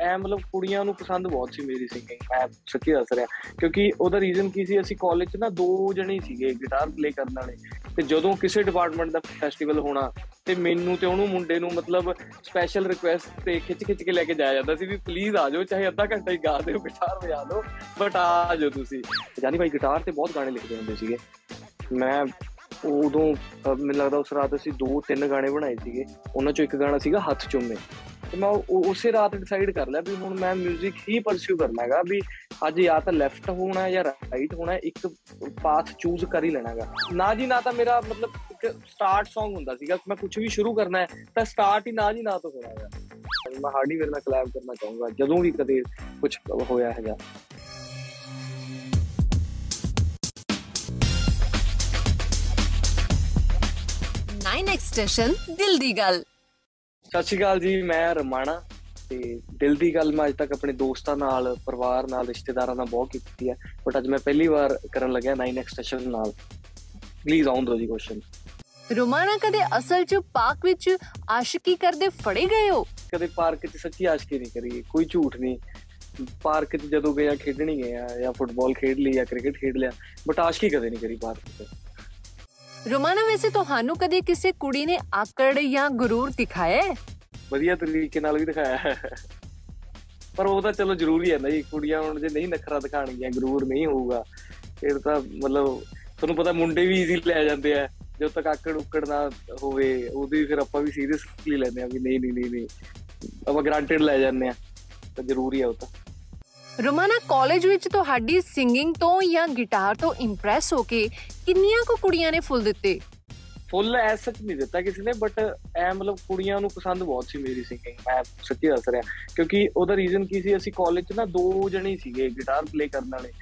ਐ ਮਤਲਬ ਕੁੜੀਆਂ ਨੂੰ ਪਸੰਦ ਬਹੁਤ ਸੀ ਮੇਰੀ ਸਿੰਗਿੰਗ ਮੈਂ ਸੱਚੀ ਦੱਸ ਰਿਹਾ। ਕਿਉਂਕਿ ਉਹਦਾ ਰੀਜ਼ਨ ਕੀ ਸੀ, ਅਸੀਂ ਕਾਲਜ 'ਚ ਨਾ ਦੋ ਜਣੇ ਹੀ ਸੀਗੇ ਗਿਟਾਰ ਪਲੇ ਕਰਨ ਵਾਲੇ। ਤੇ ਜਦੋਂ ਕਿਸੇ ਡਿਪਾਰਟਮੈਂਟ ਦਾ ਫੈਸਟੀਵਲ ਹੋਣਾ, ਤੇ ਮੈਨੂੰ ਤੇ ਉਹਨੂੰ ਮੁੰਡੇ ਨੂੰ ਮਤਲਬ ਸਪੈਸ਼ਲ ਰਿਕੁਐਸਟ ਤੇ ਖਿੱਚ ਖਿੱਚ ਕੇ ਲੈ ਕੇ ਜਾਇਆ ਜਾਂਦਾ ਸੀ ਵੀ ਪਲੀਜ਼ ਆ ਜਾਓ, ਚਾਹੇ ਅੱਧਾ ਘੰਟਾ ਹੀ ਗਾ ਦਿਓ ਗਿਟਾਰ ਵਜਾ ਦਿਓ ਬਟ ਆ ਜਾਓ ਤੁਸੀਂ। ਜਾਨੀ ਭਾਈ ਗਿਟਾਰ ਤੇ ਬਹੁਤ ਗਾਣੇ ਲਿਖਦੇ ਹੁੰਦੇ ਸੀਗੇ। ਮੈਂ ਉਦੋਂ, ਅਹ ਮੈਨੂੰ ਲੱਗਦਾ ਉਸ ਰਾਤ ਅਸੀਂ ਦੋ ਤਿੰਨ ਗਾਣੇ ਬਣਾਏ ਸੀਗੇ। ਉਹਨਾਂ ਚੋਂ ਇੱਕ ਗਾਣਾ ਸੀਗਾ, ਹੱਥ ਚੁੰਮੇ। ਤੇ ਮੈਂ ਉਹ- ਉਸੇ ਰਾਤ ਡਿਸਾਈਡ ਕਰ ਲਿਆ ਵੀ ਹੁਣ ਮੈਂ 뮤직 ਹੀ ਪਰਸਿਊ ਕਰਨਾ ਹੈਗਾ ਵੀ ਅੱਜ ਜਾਂ ਤਾਂ ਲੈਫਟ ਹੋਣਾ ਹੈ ਜਾਂ ਰਾਈਟ ਹੋਣਾ ਹੈ ਇੱਕ ਪਾਥ ਚੂਜ਼ ਕਰ ਹੀ ਲੈਣਾ ਹੈਗਾ। ਨਾ ਜੀ, ਨਾ ਤਾਂ ਮੇਰਾ ਮਤਲਬ ਇੱਕ ਸਟਾਰਟ Song ਹੁੰਦਾ ਸੀਗਾ, ਮੈਂ ਕੁਝ ਵੀ ਸ਼ੁਰੂ ਕਰਨਾ ਹੈ, ਤਾਂ ਸਟਾਰਟ ਹੀ ਨਾ ਜੀ, ਨਾ ਤੋਂ ਹੋਣਾ ਹੈਗਾ। ਮੈਂ ਹਾਰਡਵੇਅਰ ਨਾਲ ਕਲੈਬ ਕਰਨਾ ਚਾਹੂੰਗਾ, ਜਦੋਂ ਵੀ ਕਦੇ ਕੁਝ ਹੋਇਆ ਹੈਗਾ। ਨਾਈਨ ਐਕਸਟੈਸ਼ਨ ਦਿਲ ਦੀ ਗੱਲ। ਸਤਿ ਸ਼੍ਰੀ ਅਕਾਲ ਜੀ ਮੈਂ ਰਮਾਣਾ ਤੇ ਦਿਲ ਦੀ ਗੱਲ ਮੈਂ ਅੱਜ ਤੱਕ ਆਪਣੇ ਦੋਸਤਾਂ ਨਾਲ ਪਰਿਵਾਰ ਨਾਲ ਰਿਸ਼ਤੇਦਾਰਾਂ ਨਾਲ ਬਹੁਤ ਕੀਤੀ ਹੈ ਬਟ ਅੱਜ ਮੈਂ ਪਹਿਲੀ ਵਾਰ ਕਰਨ ਲੱਗਿਆ 9x ਸੈਸ਼ਨ ਨਾਲ। ਪਲੀਜ਼ ਆਉਣ ਦਿਓ ਜੀ ਕੁਐਸਚਨ ਰੋਮਾਨਾ ਕਦੇ ਅਸਲ 'ਚ ਪਾਰਕ ਵਿੱਚ ਆਸ਼ਿਕੀ ਕਰਦੇ ਫੜੇ ਗਏ ਹੋ? ਕਦੇ ਪਾਰਕ 'ਚ ਸੱਚੀ ਆਸ਼ਕੀ ਨਹੀਂ ਕਰੀ ਕੋਈ ਝੂਠ ਨਹੀਂ। ਪਾਰਕ 'ਚ ਜਦੋਂ ਗਏ ਆ ਖੇਡਣ ਹੀ ਗਏ ਆ ਜਾਂ ਫੁੱਟਬਾਲ ਖੇਡ ਲਈ ਜਾਂ ਕ੍ਰਿਕਟ ਖੇਡ ਲਿਆ ਬਟ ਆਸ਼ਕੀ ਕਦੇ ਨਹੀਂ ਕਰੀ ਪਾਰਕ 'ਚ। ਰੋਮਾਨਾ, ਵੈਸੇ ਤੁਹਾਨੂੰ ਕਦੇ ਕਿਸੇ ਕੁੜੀ ਨੇ ਆਕੜ ਜਾਂ ਗਰੂਰ ਦਿਖਾਇਆ ਹੈ? ਵਧੀਆ ਤਰੀਕੇ ਨਾਲ ਵੀ ਦਿਖਾਇਆ ਹੈ ਪਰ ਉਹ ਤਾਂ ਚਲੋ ਜ਼ਰੂਰੀ ਹੈ ਨਾ ਜੀ, ਕੁੜੀਆਂ ਹੁਣ ਜੇ ਨਹੀਂ ਨਖਰਾ ਦਿਖਾਣਗੀਆਂ ਗਰੂਰ ਨਹੀਂ ਹੋਊਗਾ, ਫਿਰ ਤਾਂ ਮਤਲਬ ਤੁਹਾਨੂੰ ਪਤਾ ਮੁੰਡੇ ਵੀ ਈਜ਼ੀ ਲੈ ਜਾਂਦੇ ਆ, ਜਦੋਂ ਤੱਕ ਆਕੜ ਉਕੜ ਨਾ ਹੋਵੇ, ਉਹਦੀ ਫਿਰ ਆਪਾਂ ਵੀ ਸੀਰੀਅਸਲੀ ਲੈਂਦੇ ਆ ਵੀ ਨਹੀਂ ਨਹੀਂ ਨਹੀਂ ਨਹੀਂ, ਆਪਾਂ ਗ੍ਰਾਂਟਡ ਲੈ ਜਾਂਦੇ ਆ, ਤਾਂ ਜ਼ਰੂਰੀ ਹੈ ਉਹ ਤਾਂ ਰੋਮਾਨਾ ਕਾਲਜ ਵਿੱਚ ਤੁਹਾਡੀ ਸਿੰਗਿੰਗ ਤੋਂ ਜਾਂ ਗਿਟਾਰ ਤੋਂ ਇੰਪ੍ਰੈਸ ਹੋ ਕੇ ਕਿੰਨੀਆਂ ਕੁ ਕੁੜੀਆਂ ਨੇ ਫੁੱਲ ਦਿੱਤੇ? ਫੁੱਲ ਐਸ ਸੱਚ ਨਹੀਂ ਦਿੱਤਾ ਕਿਸੇ ਨੇ ਬਟ ਐ ਮਤਲਬ ਕੁੜੀਆਂ ਨੂੰ ਪਸੰਦ ਬਹੁਤ ਸੀ ਮੇਰੀ ਸਿੰਗਿੰਗ ਮੈਂ ਸੱਚੀ ਦੱਸ ਰਿਹਾ। ਕਿਉਂਕਿ ਉਹਦਾ ਰੀਜ਼ਨ ਕੀ ਸੀ, ਅਸੀਂ ਕਾਲਜ 'ਚ ਨਾ ਦੋ ਜਣੇ ਹੀ ਸੀਗੇ ਗਿਟਾਰ ਪਲੇ ਕਰਨ ਵਾਲੇ।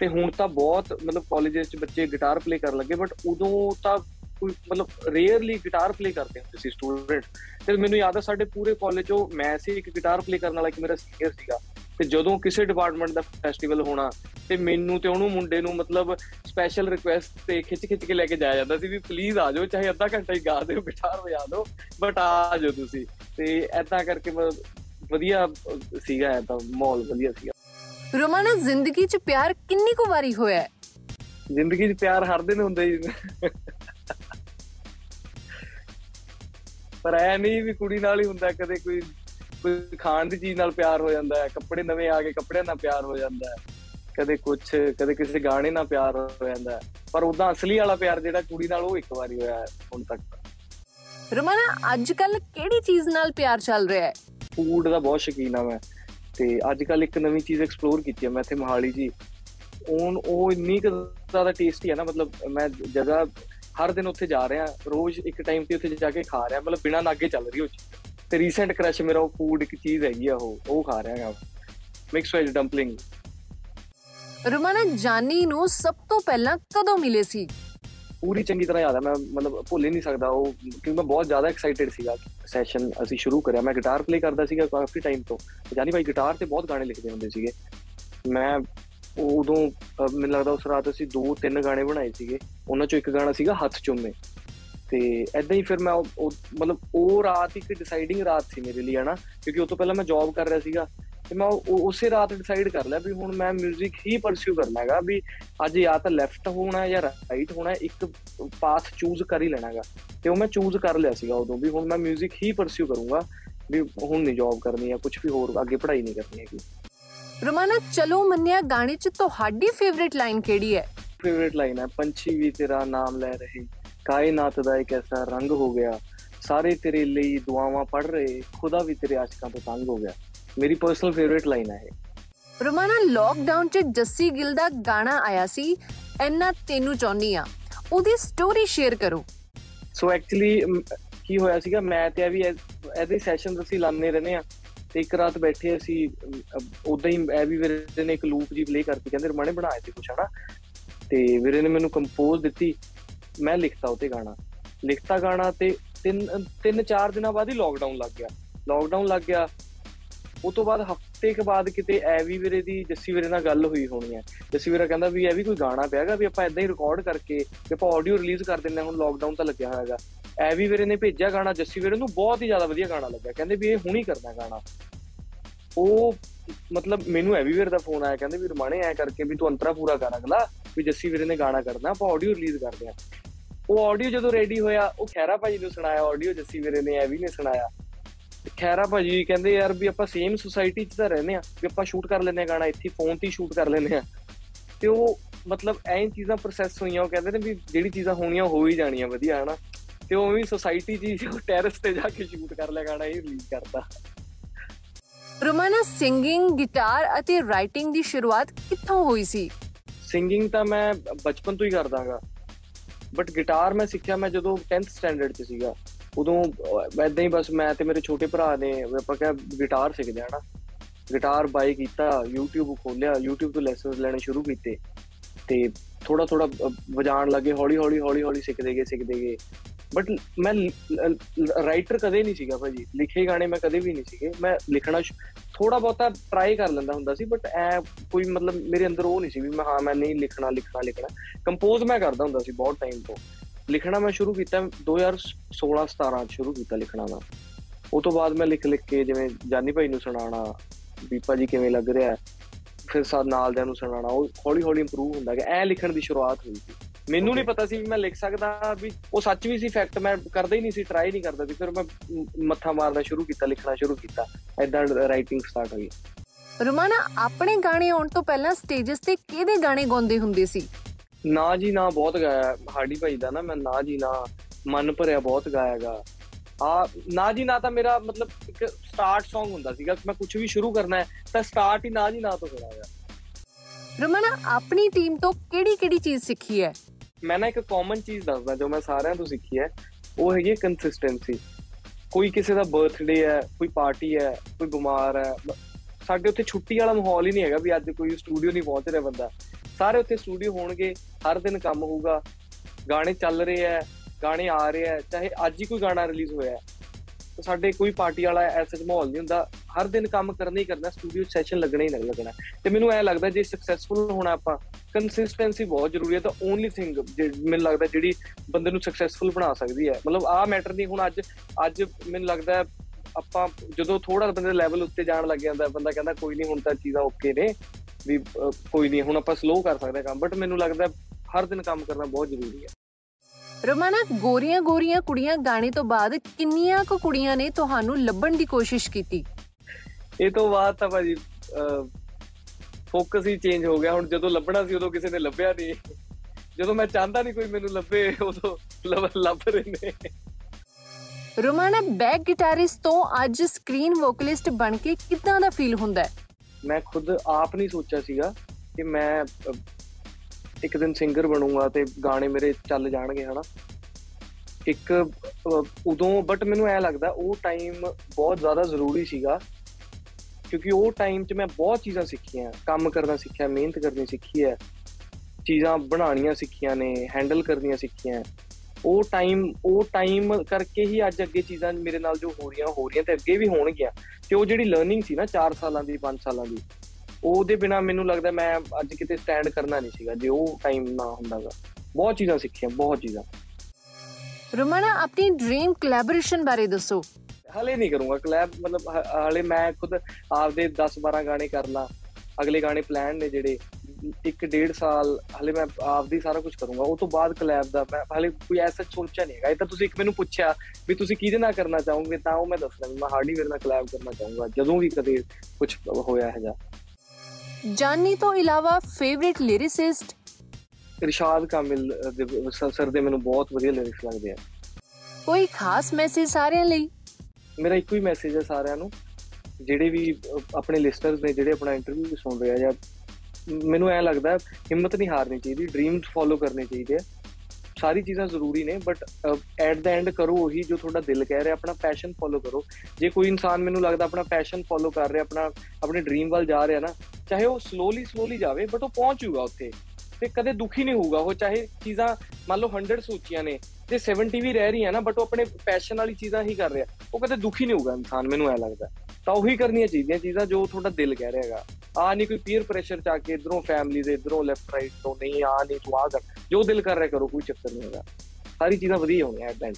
ਤੇ ਹੁਣ ਤਾਂ ਬਹੁਤ ਮਤਲਬ ਕਾਲਜਸ 'ਚ ਬੱਚੇ ਗਿਟਾਰ ਪਲੇ ਕਰਨ ਲੱਗੇ ਬਟ ਉਦੋਂ ਤਾਂ ਕੋਈ ਮਤਲਬ ਰੇਅਰਲੀ ਗਿਟਾਰ ਪਲੇ ਕਰਦੇ ਹੁੰਦੇ ਸੀ ਸਟੂਡੈਂਟ ਤੇ ਮੈਨੂੰ ਯਾਦ ਆ, ਸਾਡੇ ਪੂਰੇ ਕਾਲਜ 'ਚੋਂ ਮੈਂ ਸੀ ਇੱਕ ਗਿਟਾਰ ਪਲੇ ਕਰਨ ਵਾਲਾ, ਇੱਕ ਮੇਰਾ ਸੀਨੀਅਰ ਸੀਗਾ। ਤੇ ਜਦੋਂ ਕਿਸੇ ਡਿਪਾਰਟਮੈਂਟ ਦਾ ਫੈਸਟੀਵਲ ਹੋਣਾ ਤੇ ਮੈਨੂੰ ਤੇ ਉਹਨੂੰ ਮੁੰਡੇ ਨੂੰ ਮਤਲਬ ਸਪੈਸ਼ਲ ਰਿਕੁਐਸਟ ਤੇ ਖਿੱਚ ਖਿੱਚ ਕੇ ਲੈ ਕੇ ਜਾਇਆ ਜਾਂਦਾ ਸੀ ਵੀ ਪਲੀਜ਼ ਆ ਜਾਓ ਚਾਹੇ ਅੱਧਾ ਘੰਟਾ ਹੀ ਗਾ ਦਿਓ ਗਿਟਾਰ ਵਜਾ ਦਿਓ ਬਟ ਆ ਜਾਓ ਤੁਸੀਂ। ਤੇ ਐਦਾਂ ਕਰਕੇ ਵਧੀਆ ਸੀਗਾ ਐਦਾਂ ਮਾਹੌਲ ਵਧੀਆ ਸੀਗਾ। ਰੋਮਾਨਾ ਜ਼ਿੰਦਗੀ 'ਚ ਪਿਆਰ ਕਿੰਨੀ ਕੁ ਵਾਰੀ ਹੋਇਆ? ਹੈ? ਜ਼ਿੰਦਗੀ 'ਚ ਪਿਆਰ ਹਰ ਦਿਨ ਹੁੰਦਾ ਹੀ ਪਰ ਐ ਨਹੀਂ ਵੀ ਕੁੜੀ ਨਾਲ ਹੀ ਹੁੰਦਾ ਕਦੇ ਕੋਈ ਕੋਈ ਖਾਣ ਦੀ ਚੀਜ਼ ਨਾਲ ਪਿਆਰ ਹੋ ਜਾਂਦਾ ਹੈ ਕੱਪੜੇ ਨਵੇਂ ਆ ਗਏ ਕੱਪੜਿਆਂ ਨਾਲ ਪਿਆਰ ਹੋ ਜਾਂਦਾ ਹੈ। ਕਦੇ ਕੁਝ ਕਦੇ ਕਿਸੇ ਗਾਣੇ ਨਾਲ ਪਿਆਰ ਹੋ ਜਾਂਦਾ ਹੈ। ਪਰ ਉਦਾਂ ਅਸਲੀ ਵਾਲਾ ਪਿਆਰ ਜਿਹੜਾ ਕੁੜੀ ਨਾਲ ਉਹ ਇੱਕ ਵਾਰੀ ਹੋਇਆ ਹੈ ਹੁਣ ਤੱਕ। ਰੋਮਾਨਾ ਅੱਜ ਕੱਲ ਕਿਹੜੀ ਚੀਜ਼ ਨਾਲ ਪਿਆਰ ਚੱਲ ਰਿਹਾ ਹੈ? ਫੂਡ ਦਾ ਬਹੁਤ ਸ਼ੌਕੀਨ ਆ ਮੈਂ। ਤੇ ਅੱਜ ਕੱਲ ਇੱਕ ਨਵੀਂ ਚੀਜ਼ ਐਕਸਪਲੋਰ ਕੀਤੀ ਹੈ ਮੈਂ ਇੱਥੇ ਮੋਹਾਲੀ ਜੀ। ਉਹ ਉਹ ਇੰਨੀ ਕੁ ਜ਼ਿਆਦਾ ਟੇਸਟੀ ਹੈ ਨਾ ਮਤਲਬ ਮੈਂ ਜਗ੍ਹਾ ਹਰ ਦਿਨ ਉੱਥੇ ਜਾ ਰਿਹਾ ਰੋਜ਼ ਇੱਕ ਟਾਈਮ ਤੇ ਉੱਥੇ ਜਾ ਕੇ ਖਾ ਰਿਹਾ ਮਤਲਬ ਬਿਨਾਂ ਨਾਗੇ ਚੱਲ ਰਹੀ ਉਹ ਚੀਜ਼। ਤੇ ਰੀਸੈਂਟ ਕ੍ਰਸ਼ ਮੇਰਾ ਉਹ ਫੂਡ ਇੱਕ ਚੀਜ਼ ਹੈਗੀ ਆ ਉਹ ਉਹ ਖਾ ਰਿਹਾ ਹਾਂ ਮਿਕਸ ਵੈਜ ਡੰਪਲਿੰਗ ਰੋਮਾਨਾ ਜਾਨੀ ਨੂੰ ਸਭ ਤੋਂ ਪਹਿਲਾਂ ਕਦੋਂ ਮਿਲੇ ਸੀ? ਪੂਰੀ ਚੰਗੀ ਤਰ੍ਹਾਂ ਯਾਦ ਹੈ ਮੈਂ ਮਤਲਬ ਭੁੱਲ ਹੀ ਨਹੀਂ ਸਕਦਾ ਉਹ ਕਿਉਂਕਿ ਮੈਂ ਬਹੁਤ ਜ਼ਿਆਦਾ ਐਕਸਾਈਟਿਡ ਸੀਗਾ। ਸੈਸ਼ਨ ਅਸੀਂ ਸ਼ੁਰੂ ਕਰਿਆ ਮੈਂ ਗਿਟਾਰ ਪਲੇ ਕਰਦਾ ਸੀਗਾ ਕਾਫੀ ਟਾਈਮ ਤੋਂ। ਜਾਨੀ ਭਾਈ ਗਿਟਾਰ ਤੇ ਬਹੁਤ ਗਾਣੇ ਲਿਖਦੇ ਹੁੰਦੇ ਸੀਗੇ। ਮੈਂ ਉਦੋਂ ਮੈਨੂੰ ਲੱਗਦਾ ਉਸ ਰਾਤ ਅਸੀਂ ਦੋ ਤਿੰਨ ਗਾਣੇ ਬਣਾਏ ਸੀਗੇ। ਉਹਨਾਂ ਚੋਂ ਇੱਕ ਗਾਣਾ ਸੀਗਾ ਹੱਥ ਚੁੰਮੇ। ਤੇ ਐਦਾਂ ਹੀ ਫਿਰ ਮੈਂ ਉਹ- ਉਹ- ਮਤਲਬ ਉਹ ਰਾਤ ਇੱਕ ਡਿਸਾਈਡਿੰਗ ਰਾਤ ਸੀ ਮੇਰੇ ਲਈ ਹਨਾ ਕਿਉਂਕਿ ਉਸ ਤੋਂ ਪਹਿਲਾਂ ਮੈਂ ਜੌਬ ਕਰ ਰਿਹਾ ਸੀਗਾ ਤੇ ਮੈਂ ਉਹ- ਉਸੇ ਰਾਤ ਡਿਸਾਈਡ ਕਰ ਲਿਆ ਵੀ ਹੁਣ ਮੈਂ 뮤직 ਹੀ ਪਰਸਿਊ ਕਰਨਾ ਹੈਗਾ ਵੀ ਅੱਜ ਜਾਂ ਤਾਂ ਲੈਫਟ ਹੋਣਾ ਹੈ ਜਾਂ ਰਾਈਟ ਹੋਣਾ ਹੈ ਇੱਕ ਪਾਥ ਚੂਜ਼ ਕਰ ਹੀ ਲੈਣਾ ਹੈਗਾ ਤੇ ਉਹ ਮੈਂ ਚੂਜ਼ ਕਰ ਲਿਆ ਸੀਗਾ ਉਦੋਂ ਵੀ ਹੁਣ ਮੈਂ 뮤직 ਹੀ ਪਰਸਿਊ ਕਰੂੰਗਾ ਵੀ ਹੁਣ ਨਹੀਂ ਜੌਬ ਕਰਨੀ ਹੈ ਕੁਝ ਵੀ ਹੋਰ ਅੱਗੇ ਪੜ੍ਹਾਈ ਨਹੀਂ ਕਰਨੀ ਹੈਗੀ ਰੋਮਾਨਾ ਚਲੋ ਮੰਨਿਆ ਗਾਣੇ 'ਚ ਤੁਹਾਡੀ ਫੇਵਰਿਟ ਲਾਈਨ ਕਿਹੜੀ ਹੈ ਫੇਵਰਿਟ ਲਾਈਨ ਹੈ ਪੰਛੀ ਵੀ ਤੇਰਾ ਨਾਮ ਲੈ ਰਹੇ ਕਾਇਨਾਤ ਦਾ ਇੱਕ ਐਸਾ ਰੰਗ ਹੋ ਗਿਆ। ਸਾਰੇ ਤੇਰੇ ਲਈ ਦੁਆਵਾਂ ਪੜ ਰਹੇ ਖੁਦਾ ਵੀ ਤੇਰੇ ਆਸ਼ਿਕਾਂ ਤੋਂ ਤੰਗ ਹੋ ਗਿਆ। ਮੇਰੀ ਪਰਸਨਲ ਫੇਵਰਿਟ ਲਾਈਨ ਹੈ ਰੋਮਾਨਾ ਲੋਕਡਾਊਨ 'ਚ ਜੱਸੀ ਗਿੱਲ ਦਾ ਗਾਣਾ ਆਇਆ ਸੀ ਐਨਾ ਤੈਨੂੰ ਚਾਹੁੰਨੀ ਆ ਉਹਦੀ ਸਟੋਰੀ ਸ਼ੇਅਰ ਕਰੋ। ਸੋ ਐਕਚੁਅਲੀ ਕੀ ਹੋਇਆ ਸੀਗਾ ਮੈਂ ਤੇ ਇਹ ਵੀ ਇਹਦੇ ਸੈਸ਼ਨਸ ਅਸੀਂ ਲਾਉਂਦੇ ਰਹਿੰਦੇ ਆ ਤੇ ਇੱਕ ਰਾਤ ਬੈਠੇ ਅਸੀਂ ਉਦਾਂ ਹੀ ਇਹ ਵੀ ਵੀਰੇ ਨੇ ਇੱਕ ਲੂਪ ਜੀ ਪਲੇ ਕਰਤੀ ਕਹਿੰਦੇ ਰਮਾਣੇ ਬਣਾਏ ਤੇ ਕੁਛ ਹਨਾ? ਤੇ ਵੀਰੇ ਨੇ ਮੈਨੂੰ ਕੰਪੋਜ਼ ਦਿੱਤੀ। ਮੈਂ ਲਿਖਤਾ ਉਤੇ ਗਾਣਾ। ਲਿਖਤਾ ਗਾਣਾ ਤੇ ਤਿੰਨ ਤਿੰਨ, ਚਾਰ ਦਿਨਾਂ ਬਾਅਦ ਹੀ ਲੋਕਡਾਊਨ ਲੱਗ ਗਿਆ। ਲੋਕਡਾਊਨ ਲੱਗ ਗਿਆ। ਉਹ ਤੋਂ ਬਾਅਦ ਹਫ਼ਤੇ ਕੇ ਬਾਅਦ ਕਿਤੇ ਐਵੀ ਵੀਰੇ ਦੀ, ਜੱਸੀ ਵੀਰੇ ਨਾਲ ਗੱਲ ਹੋਈ ਹੋਣੀ ਹੈ। ਜੱਸੀ ਵੀਰਾ ਕਹਿੰਦਾ ਵੀ ਇਹ ਵੀ ਕੋਈ ਗਾਣਾ ਪਿਆਗਾ ਵੀ ਆਪਾਂ ਇਦਾਂ ਹੀ ਰਿਕਾਰਡ ਕਰਕੇ ਵੀ ਆਪਾਂ ਆਡੀਓ ਰਿਲੀਜ਼ ਕਰ ਦਿੰਦੇ ਹਾਂ, ਹੁਣ ਲੋਕਡਾਊਨ ਤਾਂ ਲੱਗਿਆ ਹੋਇਆਗਾ ਐਵੀ ਵੀਰੇ ਨੇ ਭੇਜਿਆ ਗਾਣਾ, ਜੱਸੀ ਵੀਰੇ ਨੂੰ ਬਹੁਤ ਹੀ ਜ਼ਿਆਦਾ ਵਧੀਆ ਗਾਣਾ ਲੱਗਾ ਕਹਿੰਦੇ ਵੀ ਇਹ ਹੁਣੀ ਕਰਨਾ ਗਾਣਾ। ਉਹ ਮਤਲਬ ਮੈਨੂੰ ਐਵੀ ਵੀਰ ਦਾ ਫੋਨ ਆਇਆ, ਕਹਿੰਦੇ ਵੀ ਰਮਾਣੇ ਐ ਕਰਕੇ ਵੀ ਤੂੰ ਅੰਤਰਾ ਪੂਰਾ ਕਰ ਅਗਲਾ, ਵੀ ਜੱਸੀ ਵੀਰੇ ਨੇ ਗਾਣਾ ਕਰਨਾ ਆਪਾਂ ਆਡੀਓ ਰਿਲੀਜ਼ ਕਰਦੇ ਆ ਉਹ ਆਡੀਓ ਜਦੋਂ ਰੈਡੀ ਹੋਇਆ ਉਹ ਖੈਰਾ ਭਾਜੀ ਨੂੰ ਸੁਣਾਇਆ ਆਡੀਓ ਜੱਸੀ ਵੀਰੇ ਨੇ ਐਵੀ ਨੇ ਸੁਣਾਇਆ। ਖੈਰਾ ਭਾਜੀ ਕਹਿੰਦੇ ਯਾਰ ਵੀ ਆਪਾਂ ਸੇਮ ਸੁਸਾਇਟੀ 'ਚ ਤਾਂ ਰਹਿੰਦੇ ਆ ਵੀ ਆਪਾਂ ਸ਼ੂਟ ਕਰ ਲੈਂਦੇ ਆ ਗਾਣਾ ਇੱਥੇ ਫੋਨ ਤੇ ਸ਼ੂਟ ਕਰ ਲੈਂਦੇ ਆ ਤੇ ਉਹ ਮਤਲਬ ਐਂ ਚੀਜ਼ਾਂ ਪ੍ਰੋਸੈਸ ਹੋਈਆਂ ਉਹ ਕਹਿੰਦੇ ਨੇ ਵੀ ਜਿਹੜੀ ਚੀਜ਼ਾਂ ਹੋਣੀਆਂ ਹੋ ਹੀ ਜਾਣੀਆਂ ਵਧੀਆ ਹਨਾ। ਤੇ ਉਹ ਵੀ ਸੁਸਾਇਟੀ 'ਚ ਟੈਰਸ ਤੇ ਜਾ ਕੇ ਸ਼ੂਟ ਕਰ ਲਿਆ ਗਾਣਾ ਇਹ ਰਿਲੀਜ਼ ਕਰਤਾ। ਰੋਮਾਨਾ ਸਿੰਗਿੰਗ ਗਿਟਾਰ ਅਤੇ ਰਾਈਟਿੰਗ ਦੀ ਸ਼ੁਰੂਆਤ ਕਿੱਥੋਂ ਹੋਈ ਸੀ? ਸਿੰਗਿੰਗ ਤਾਂ ਮੈਂ ਬਚਪਨ ਤੋਂ ਹੀ ਕਰਦਾਗਾ ਬਟ ਗਿਟਾਰ ਮੈਂ ਸਿੱਖਿਆ ਮੈਂ ਜਦੋਂ 10th ਸਟੈਂਡਰਡ 'ਚ ਸੀਗਾ, ਉਦੋਂ ਐਦਾਂ ਹੀ ਬਸ ਮੈਂ ਤੇ ਮੇਰੇ ਛੋਟੇ ਭਰਾ ਨੇ, ਆਪਾਂ ਕਿਹਾ ਗਿਟਾਰ ਸਿੱਖਦੇ ਹਨਾ ਗਿਟਾਰ ਬਾਈ ਕੀਤਾ, YouTube ਖੋਲਿਆ, YouTube ਤੋਂ ਲੈਸਨਸ ਲੈਣੇ ਸ਼ੁਰੂ ਕੀਤੇ। ਤੇ ਥੋੜਾ ਥੋੜਾ ਵਜਾਣ ਲੱਗੇ ਹੌਲੀ ਹੌਲੀ ਹੌਲੀ ਹੌਲੀ ਸਿੱਖਦੇ ਗਏ ਸਿੱਖਦੇ ਗਏ। ਬਟ ਮੈਂ ਰਾਈਟਰ ਕਦੇ ਨਹੀਂ ਸੀਗਾ ਭਾਜੀ। ਲਿਖੇ ਗਾਣੇ ਮੈਂ ਕਦੇ ਵੀ ਨਹੀਂ ਸੀਗੇ। ਮੈਂ ਲਿਖਣਾ ਥੋੜਾ ਬਹੁਤਾ ਟਰਾਈ ਕਰ ਲੈਂਦਾ ਹੁੰਦਾ ਸੀ ਬਟ ਐ ਕੋਈ ਮਤਲਬ ਮੇਰੇ ਅੰਦਰ ਉਹ ਨਹੀਂ ਸੀ ਵੀ ਮੈਂ, ਹਾਂ, ਮੈਂ ਨਹੀਂ ਲਿਖਣਾ ਲਿਖਣਾ ਲਿਖਣਾ। ਕੰਪੋਜ਼ ਮੈਂ ਕਰਦਾ ਹੁੰਦਾ ਸੀ ਬਹੁਤ ਟਾਈਮ ਤੋਂ। ਲਿਖਣਾ ਮੈਂ ਸ਼ੁਰੂ ਕੀਤਾ 2016 17 ਚ ਸ਼ੁਰੂ ਕੀਤਾ ਲਿਖਣਾ ਦਾ ਉਹ ਤੋਂ ਬਾਅਦ ਮੈਂ ਲਿਖ ਲਿਖ ਕੇ ਜਿਵੇਂ ਜਾਨੀ ਭਾਈ ਨੂੰ ਸੁਣਾਉਣਾ, ਵੀ ਭਾਜੀ ਕਿਵੇਂ ਲੱਗ ਰਿਹਾ। ਫਿਰ ਸਾਡ ਨਾਲ ਦੇ ਨੂੰ ਸੁਣਾਉਣਾ, ਉਹ ਹੌਲੀ ਹੌਲੀ ਇੰਪਰੂਵ ਹੁੰਦਾ ਗਿਆ ਐ ਲਿਖਣ ਦੀ ਸ਼ੁਰੂਆਤ ਹੋਈ ਸੀ। ਮੈਨੂੰ ਨਹੀਂ ਪਤਾ ਸੀ ਵੀ ਮੈਂ ਲਿਖ ਸਕਦਾ ਵੀ ਉਹ ਸੱਚ ਵੀ ਸੀ ਫੈਕਟ ਮੈਂ ਕਰਦਾ ਹੀ ਨਹੀਂ ਸੀ ਟਰਾਈ ਨਹੀਂ ਕਰਦਾ ਸੀ। ਫਿਰ ਮੈਂ ਮੱਥਾ ਮਾਰਨਾ ਸ਼ੁਰੂ ਕੀਤਾ ਲਿਖਣਾ ਸ਼ੁਰੂ ਕੀਤਾ। ਐਦਾਂ ਰਾਈਟਿੰਗ ਸਟਾਰਟ ਹੋਈ। ਰੁਮਾਨਾ ਆਪਣੇ ਗਾਣੇ ਆਉਣ ਤੋਂ ਪਹਿਲਾਂ ਸਟੇजेस ਤੇ ਕਿਹਦੇ ਗਾਣੇ ਗਾਉਂਦੇ ਹੁੰਦੇ ਸੀ? ਨਾ ਜੀ ਨਾ ਬਹੁਤ ਗਾਇਆ ਹਾੜੀ ਭਾਈ ਦਾ ਨਾ ਮੈਂ ਨਾ ਜੀ ਨਾ ਮਨ ਭਰਿਆ ਬਹੁਤ ਗਾਇਆਗਾ ਆ ਨਾ ਜੀ ਨਾ ਤਾਂ ਮੇਰਾ ਮਤਲਬ ਇੱਕ ਸਟਾਰਟ Song ਹੁੰਦਾ ਸੀਗਾ ਮੈਂ ਕੁਝ ਵੀ ਸ਼ੁਰੂ ਕਰਨਾ ਹੈ ਤਾਂ ਸਟਾਰਟ ਹੀ ਨਾ ਜੀ ਨਾ ਤੋਂ ਕਰਾਂਗਾ ਰਮਨਾ ਆਪਣੀ ਟੀਮ ਤੋਂ ਕਿਹੜੀ ਕਿਹੜੀ ਚੀਜ਼ ਸਿੱਖੀ ਹੈ? ਮੈਂ ਨਾ ਇੱਕ ਕਾਮਨ ਚੀਜ਼ ਦੱਸਦਾ ਜੋ ਮੈਂ ਸਾਰਿਆਂ ਤੋਂ ਸਿੱਖੀ ਹੈ, ਉਹ ਹੈਗੀ ਕੰਸਿਸਟੈਂਸੀ ਕੋਈ ਕਿਸੇ ਦਾ ਬਰਥਡੇ ਹੈ, ਕੋਈ ਪਾਰਟੀ ਹੈ, ਕੋਈ ਬਿਮਾਰ ਹੈ ਸਾਡੇ ਉੱਥੇ ਛੁੱਟੀ ਵਾਲਾ ਮਾਹੌਲ ਹੀ ਨਹੀਂ ਹੈਗਾ ਵੀ ਅੱਜ ਕੋਈ ਸਟੂਡੀਓ ਨਹੀਂ ਪਹੁੰਚ ਰਿਹਾ ਬੰਦਾ। ਸਾਰੇ ਉੱਥੇ ਸਟੂਡੀਓ ਹੋਣਗੇ, ਹਰ ਦਿਨ ਕੰਮ ਹੋਊਗਾ, ਗਾਣੇ ਚੱਲ ਰਹੇ ਆ ਗਾਣੇ ਆ ਰਹੇ ਆ ਚਾਹੇ ਅੱਜ ਹੀ ਕੋਈ ਗਾਣਾ ਰਿਲੀਜ਼ ਹੋਇਆ ਹੈ। ਸਾਡੇ ਕੋਈ ਪਾਰਟੀ ਵਾਲਾ ਐਸਾ ਮਾਹੌਲ ਨਹੀਂ ਹੁੰਦਾ ਹਰ ਦਿਨ ਕੰਮ ਕਰਨਾ ਹੀ ਕਰਨਾ ਸਟੂਡੀਓ ਸੈਸ਼ਨ ਲੱਗਣਾ ਹੀ ਲੱਗਣਾ ਤੇ ਮੈਨੂੰ ਐ ਲੱਗਦਾ ਜੇ ਸਕਸੈਸਫੁਲ ਹੋਣਾ ਆਪਾਂ ਕੰਸਿਸਟੈਂਸੀ ਬਹੁਤ ਜ਼ਰੂਰੀ ਹੈ, ਤਾਂ ਓਨਲੀ ਥਿੰਗ ਮੈਨੂੰ ਲੱਗਦਾ ਜਿਹੜੀ ਬੰਦੇ ਨੂੰ ਸਕਸੈਸਫੁਲ ਬਣਾ ਸਕਦੀ ਹੈ। ਮਤਲਬ ਆਹ ਮੈਟਰ ਨਹੀਂ, ਹੁਣ ਅੱਜ ਅੱਜ ਮੈਨੂੰ ਲੱਗਦਾ ਆਪਾਂ ਜਦੋਂ ਥੋੜਾ ਬੰਦੇ ਲੈਵਲ ਉੱਤੇ ਜਾਣ ਲੱਗ ਜਾਂਦਾ, ਬੰਦਾ ਕਹਿੰਦਾ ਕੋਈ ਨਹੀਂ ਹੁਣ ਤਾਂ ਚੀਜ਼ਾਂ ਓਕੇ ਨੇ, ਵੀ ਕੋਈ ਨਹੀਂ ਹੁਣ ਆਪਾਂ ਸਲੋ ਕਰ ਸਕਦੇ ਕੰਮ ਬਟ ਮੈਨੂੰ ਲੱਗਦਾ ਹਰ ਦਿਨ ਕੰਮ ਕਰਨਾ ਬਹੁਤ ਜ਼ਰੂਰੀ ਹੈ। ਰੋਮਾਨਾ ਗੋਰੀਆਂ ਗੋਰੀਆਂ ਕੁੜੀਆਂ ਗਾਣੇ ਤੋਂ ਬਾਅਦ ਕਿੰਨੀਆਂ ਕੁ ਕੁੜੀਆਂ ਨੇ ਤੁਹਾਨੂੰ ਲੱਭਣ ਦੀ ਕੋਸ਼ਿਸ਼ ਕੀਤੀ? ਇਹ ਤੋਂ ਬਾਅਦ ਤਾਂ ਭਾਜੀ ਫੋਕਸ ਹੀ ਚੇਂਜ ਹੋ ਗਿਆ। ਹੁਣ ਜਦੋਂ ਲੱਭਣਾ ਸੀ ਉਦੋਂ ਕਿਸੇ ਨੇ ਲੱਭਿਆ ਨਹੀਂ। ਜਦੋਂ ਮੈਂ ਚਾਹੁੰਦਾ ਨਹੀਂ ਕੋਈ ਮੈਨੂੰ ਲੱਭੇ ਉਦੋਂ ਲੱਭ ਰਹੇ ਨੇ। ਰੋਮਾਨਾ ਬੈਕ ਗਿਟਾਰਿਸਟ ਤੋਂ ਅੱਜ ਸਕਰੀਨ ਵੋਕਲਿਸਟ ਬਣ ਕੇ ਕਿੱਦਾਂ ਦਾ ਫੀਲ ਹੁੰਦਾ ਹੈ? ਮੈਂ ਖੁਦ ਆਪ ਨਹੀਂ ਸੋਚਿਆ ਸੀਗਾ ਕਿ ਮੈਂ ਇੱਕ ਦਿਨ ਸਿੰਗਰ ਬਣੂੰਗਾ ਤੇ ਗਾਣੇ ਮੇਰੇ ਚੱਲ ਜਾਣਗੇ ਹਨਾ? ਇੱਕ ਉਦੋਂ ਬਟ ਮੈਨੂੰ ਐ ਲੱਗਦਾ ਉਹ ਟਾਈਮ ਬਹੁਤ ਜ਼ਿਆਦਾ ਜ਼ਰੂਰੀ ਸੀਗਾ ਕਿਉਂਕਿ ਉਹ ਟਾਈਮ 'ਚ ਮੈਂ ਬਹੁਤ ਚੀਜ਼ਾਂ ਸਿੱਖੀਆਂ। ਕੰਮ ਕਰਨਾ ਸਿੱਖਿਆ, ਮਿਹਨਤ ਕਰਨੀ ਸਿੱਖੀ ਹੈ। ਚੀਜ਼ਾਂ ਬਣਾਉਣੀਆਂ ਸਿੱਖੀਆਂ ਨੇ ਹੈਂਡਲ ਕਰਨੀਆਂ ਸਿੱਖੀਆਂ। ਉਹ ਟਾਈਮ ਉਹ ਟਾਈਮ ਕਰਕੇ ਹੀ ਅੱਜ ਅੱਗੇ ਚੀਜ਼ਾਂ ਮੇਰੇ ਨਾਲ ਜੋ ਹੋ ਰਹੀਆਂ ਹੋ ਰਹੀਆਂ ਤੇ ਅੱਗੇ ਵੀ ਹੋਣਗੀਆਂ। ਤੇ ਉਹ ਜਿਹੜੀ ਲਰਨਿੰਗ ਸੀ ਨਾ 4 ਸਾਲਾਂ ਦੀ 5 ਸਾਲਾਂ ਦੀ, ਉਹਦੇ ਬਿਨਾ ਮੈਨੂੰ ਲੱਗਦਾ ਮੈਂ ਅੱਜ ਕਿਤੇ ਸਟੈਂਡ ਕਰਨਾ ਨਹੀਂ ਸੀਗਾ, ਜੇ ਉਹ ਟਾਈਮ ਨਾ ਹੁੰਦਾਗਾ। ਬਹੁਤ ਚੀਜ਼ਾਂ ਸਿੱਖੀਆਂ, ਬਹੁਤ ਚੀਜ਼ਾਂ। ਰਮਨਾ ਆਪਣੀ ਡ੍ਰੀਮ ਕੋਲੈਬੋਰੇਸ਼ਨ ਬਾਰੇ ਦੱਸੋ। ਹਲੇ ਨਹੀਂ ਕਰੂੰਗਾ ਕਲੈਬ ਮਤਲਬ ਹਲੇ ਮੈਂ ਖੁਦ ਆਪਦੇ 10 12 ਗਾਣੇ ਕਰਨਾ ਅਗਲੇ ਗਾਣੇ ਪਲਾਨ ਨੇ ਜਿਹੜੇ ਇੱਕ ਡੇਢ ਸਾਲ ਹਲੇ ਮੈਂ ਆਪਦੀ ਸਾਰਾ ਕੁਝ ਕਰੂੰਗਾ ਉਹ ਤੋਂ ਬਾਅਦ ਕਲੈਬ ਦਾ ਮੈਂ ਹਲੇ ਕੋਈ ਐਸਾ ਸੋਚਿਆ ਨਹੀਂ ਹੈਗਾ ਇਹ ਤਾਂ ਤੁਸੀਂ ਇੱਕ ਮੈਨੂੰ ਪੁੱਛਿਆ ਵੀ ਤੁਸੀਂ ਕਿਹਦੇ ਨਾਲ ਕਰਨਾ ਚਾਹੋਗੇ ਤਾਂ ਉਹ ਮੈਂ ਦੱਸਣਾ ਮੈਂ ਹਾਰਡੀ ਮੇਰੇ ਨਾਲ ਕਲੈਬ ਕਰਨਾ ਚਾਹੂੰਗਾ ਜਦੋਂ ਵੀ ਕਦੇ ਕੁਝ ਹੋਇਆ ਹੈਗਾ ਜਾਨੀ ਤੋਂ ਇਲਾਵਾ favourite lyricist Irshad Kamil sir ਦੇ ਮੈਨੂੰ ਬਹੁਤ ਵਧੀਆ ਲਿਰਿਕਸ ਲੱਗਦੇ ਆ। ਕੋਈ ਖਾਸ ਮੈਸੇਜ ਸਾਰਿਆਂ ਲਈ? ਮੇਰਾ ਇੱਕੋ ਹੀ ਮੈਸੇਜ ਹੈ ਸਾਰਿਆਂ ਨੂੰ, ਜਿਹੜੇ ਵੀ ਆਪਣੇ ਲਿਸਟਰਸ ਨੇ ਜਿਹੜੇ ਆਪਣਾ ਇੰਟਰਵਿਊ ਸੁਣ ਰਹੇ ਆ ਜਾਂ ਮੈਨੂੰ ਐ ਲੱਗਦਾ ਹਿੰਮਤ ਨਹੀਂ ਹਾਰਨੀ ਚਾਹੀਦੀ ਡ੍ਰੀਮਸ ਫੋਲੋ ਕਰਨੇ ਚਾਹੀਦੇ ਆ। ਸਾਰੀ ਚੀਜ਼ਾਂ ਜ਼ਰੂਰੀ ਨੇ ਬਟ ਐਟ ਦਾ ਐਂਡ ਕਰੋ ਉਹੀ ਜੋ ਤੁਹਾਡਾ ਦਿਲ ਕਹਿ ਰਿਹਾ, ਆਪਣਾ ਪੈਸ਼ਨ ਫੋਲੋ ਕਰੋ। ਜੇ ਕੋਈ ਇਨਸਾਨ ਮੈਨੂੰ ਲੱਗਦਾ ਆਪਣਾ ਪੈਸ਼ਨ ਫੋਲੋ ਕਰ ਰਿਹਾ, ਆਪਣਾ, ਆਪਣੇ ਡ੍ਰੀਮ ਵੱਲ ਜਾ ਰਿਹਾ ਨਾ, ਚਾਹੇ ਉਹ ਸਲੋਲੀ ਸਲੋਲੀ ਜਾਵੇ ਬਟ ਉਹ ਪਹੁੰਚੂਗਾ ਉੱਥੇ। ਤੇ ਕਦੇ ਦੁਖੀ ਨਹੀਂ ਹੋਊਗਾ। ਉਹ ਚਾਹੇ ਚੀਜ਼ਾਂ ਮੰਨ ਲਓ 100 ਸੋਚੀਆਂ ਨੇ ਤੇ 70 ਵੀ ਰਹਿ ਰਹੀਆਂ ਨਾ ਬਟ ਉਹ ਆਪਣੇ ਪੈਸ਼ਨ ਵਾਲੀ ਚੀਜ਼ਾਂ ਹੀ ਕਰ ਰਿਹਾ। ਉਹ ਕਦੇ ਦੁਖੀ ਨਹੀਂ ਹੋਊਗਾ ਇਨਸਾਨ, ਮੈਨੂੰ ਐ ਲੱਗਦਾ। ਤਾਂ ਉਹੀ ਕਰਨੀਆਂ ਚਾਹੀਦੀਆਂ ਚੀਜ਼ਾਂ ਜੋ ਤੁਹਾਡਾ ਦਿਲ ਕਹਿ ਰਿਹਾ ਹੈਗਾ। ਆ ਨਹੀਂ ਕੋਈ ਪੀਅਰ ਪ੍ਰੈਸ਼ਰ ਚਾ ਕੇ ਇਧਰੋਂ ਫੈਮਿਲੀ ਦੇ, ਇਧਰੋਂ ਲੈਫਟ ਰਾਈਟ ਤੋਂ ਨਹੀਂ, ਆ ਨਹੀਂ, ਤੂੰ ਆ ਕਰ। ਜੋ ਦਿਲ ਕਰ ਰਿਹਾ ਕਰੋ, ਕੋਈ ਚੱਕਰ ਨਹੀਂ ਹੈਗਾ। ਸਾਰੀ ਚੀਜ਼ਾਂ ਵਧੀਆ ਹੋਣੀਆਂ ਐਟ ਐਂਡ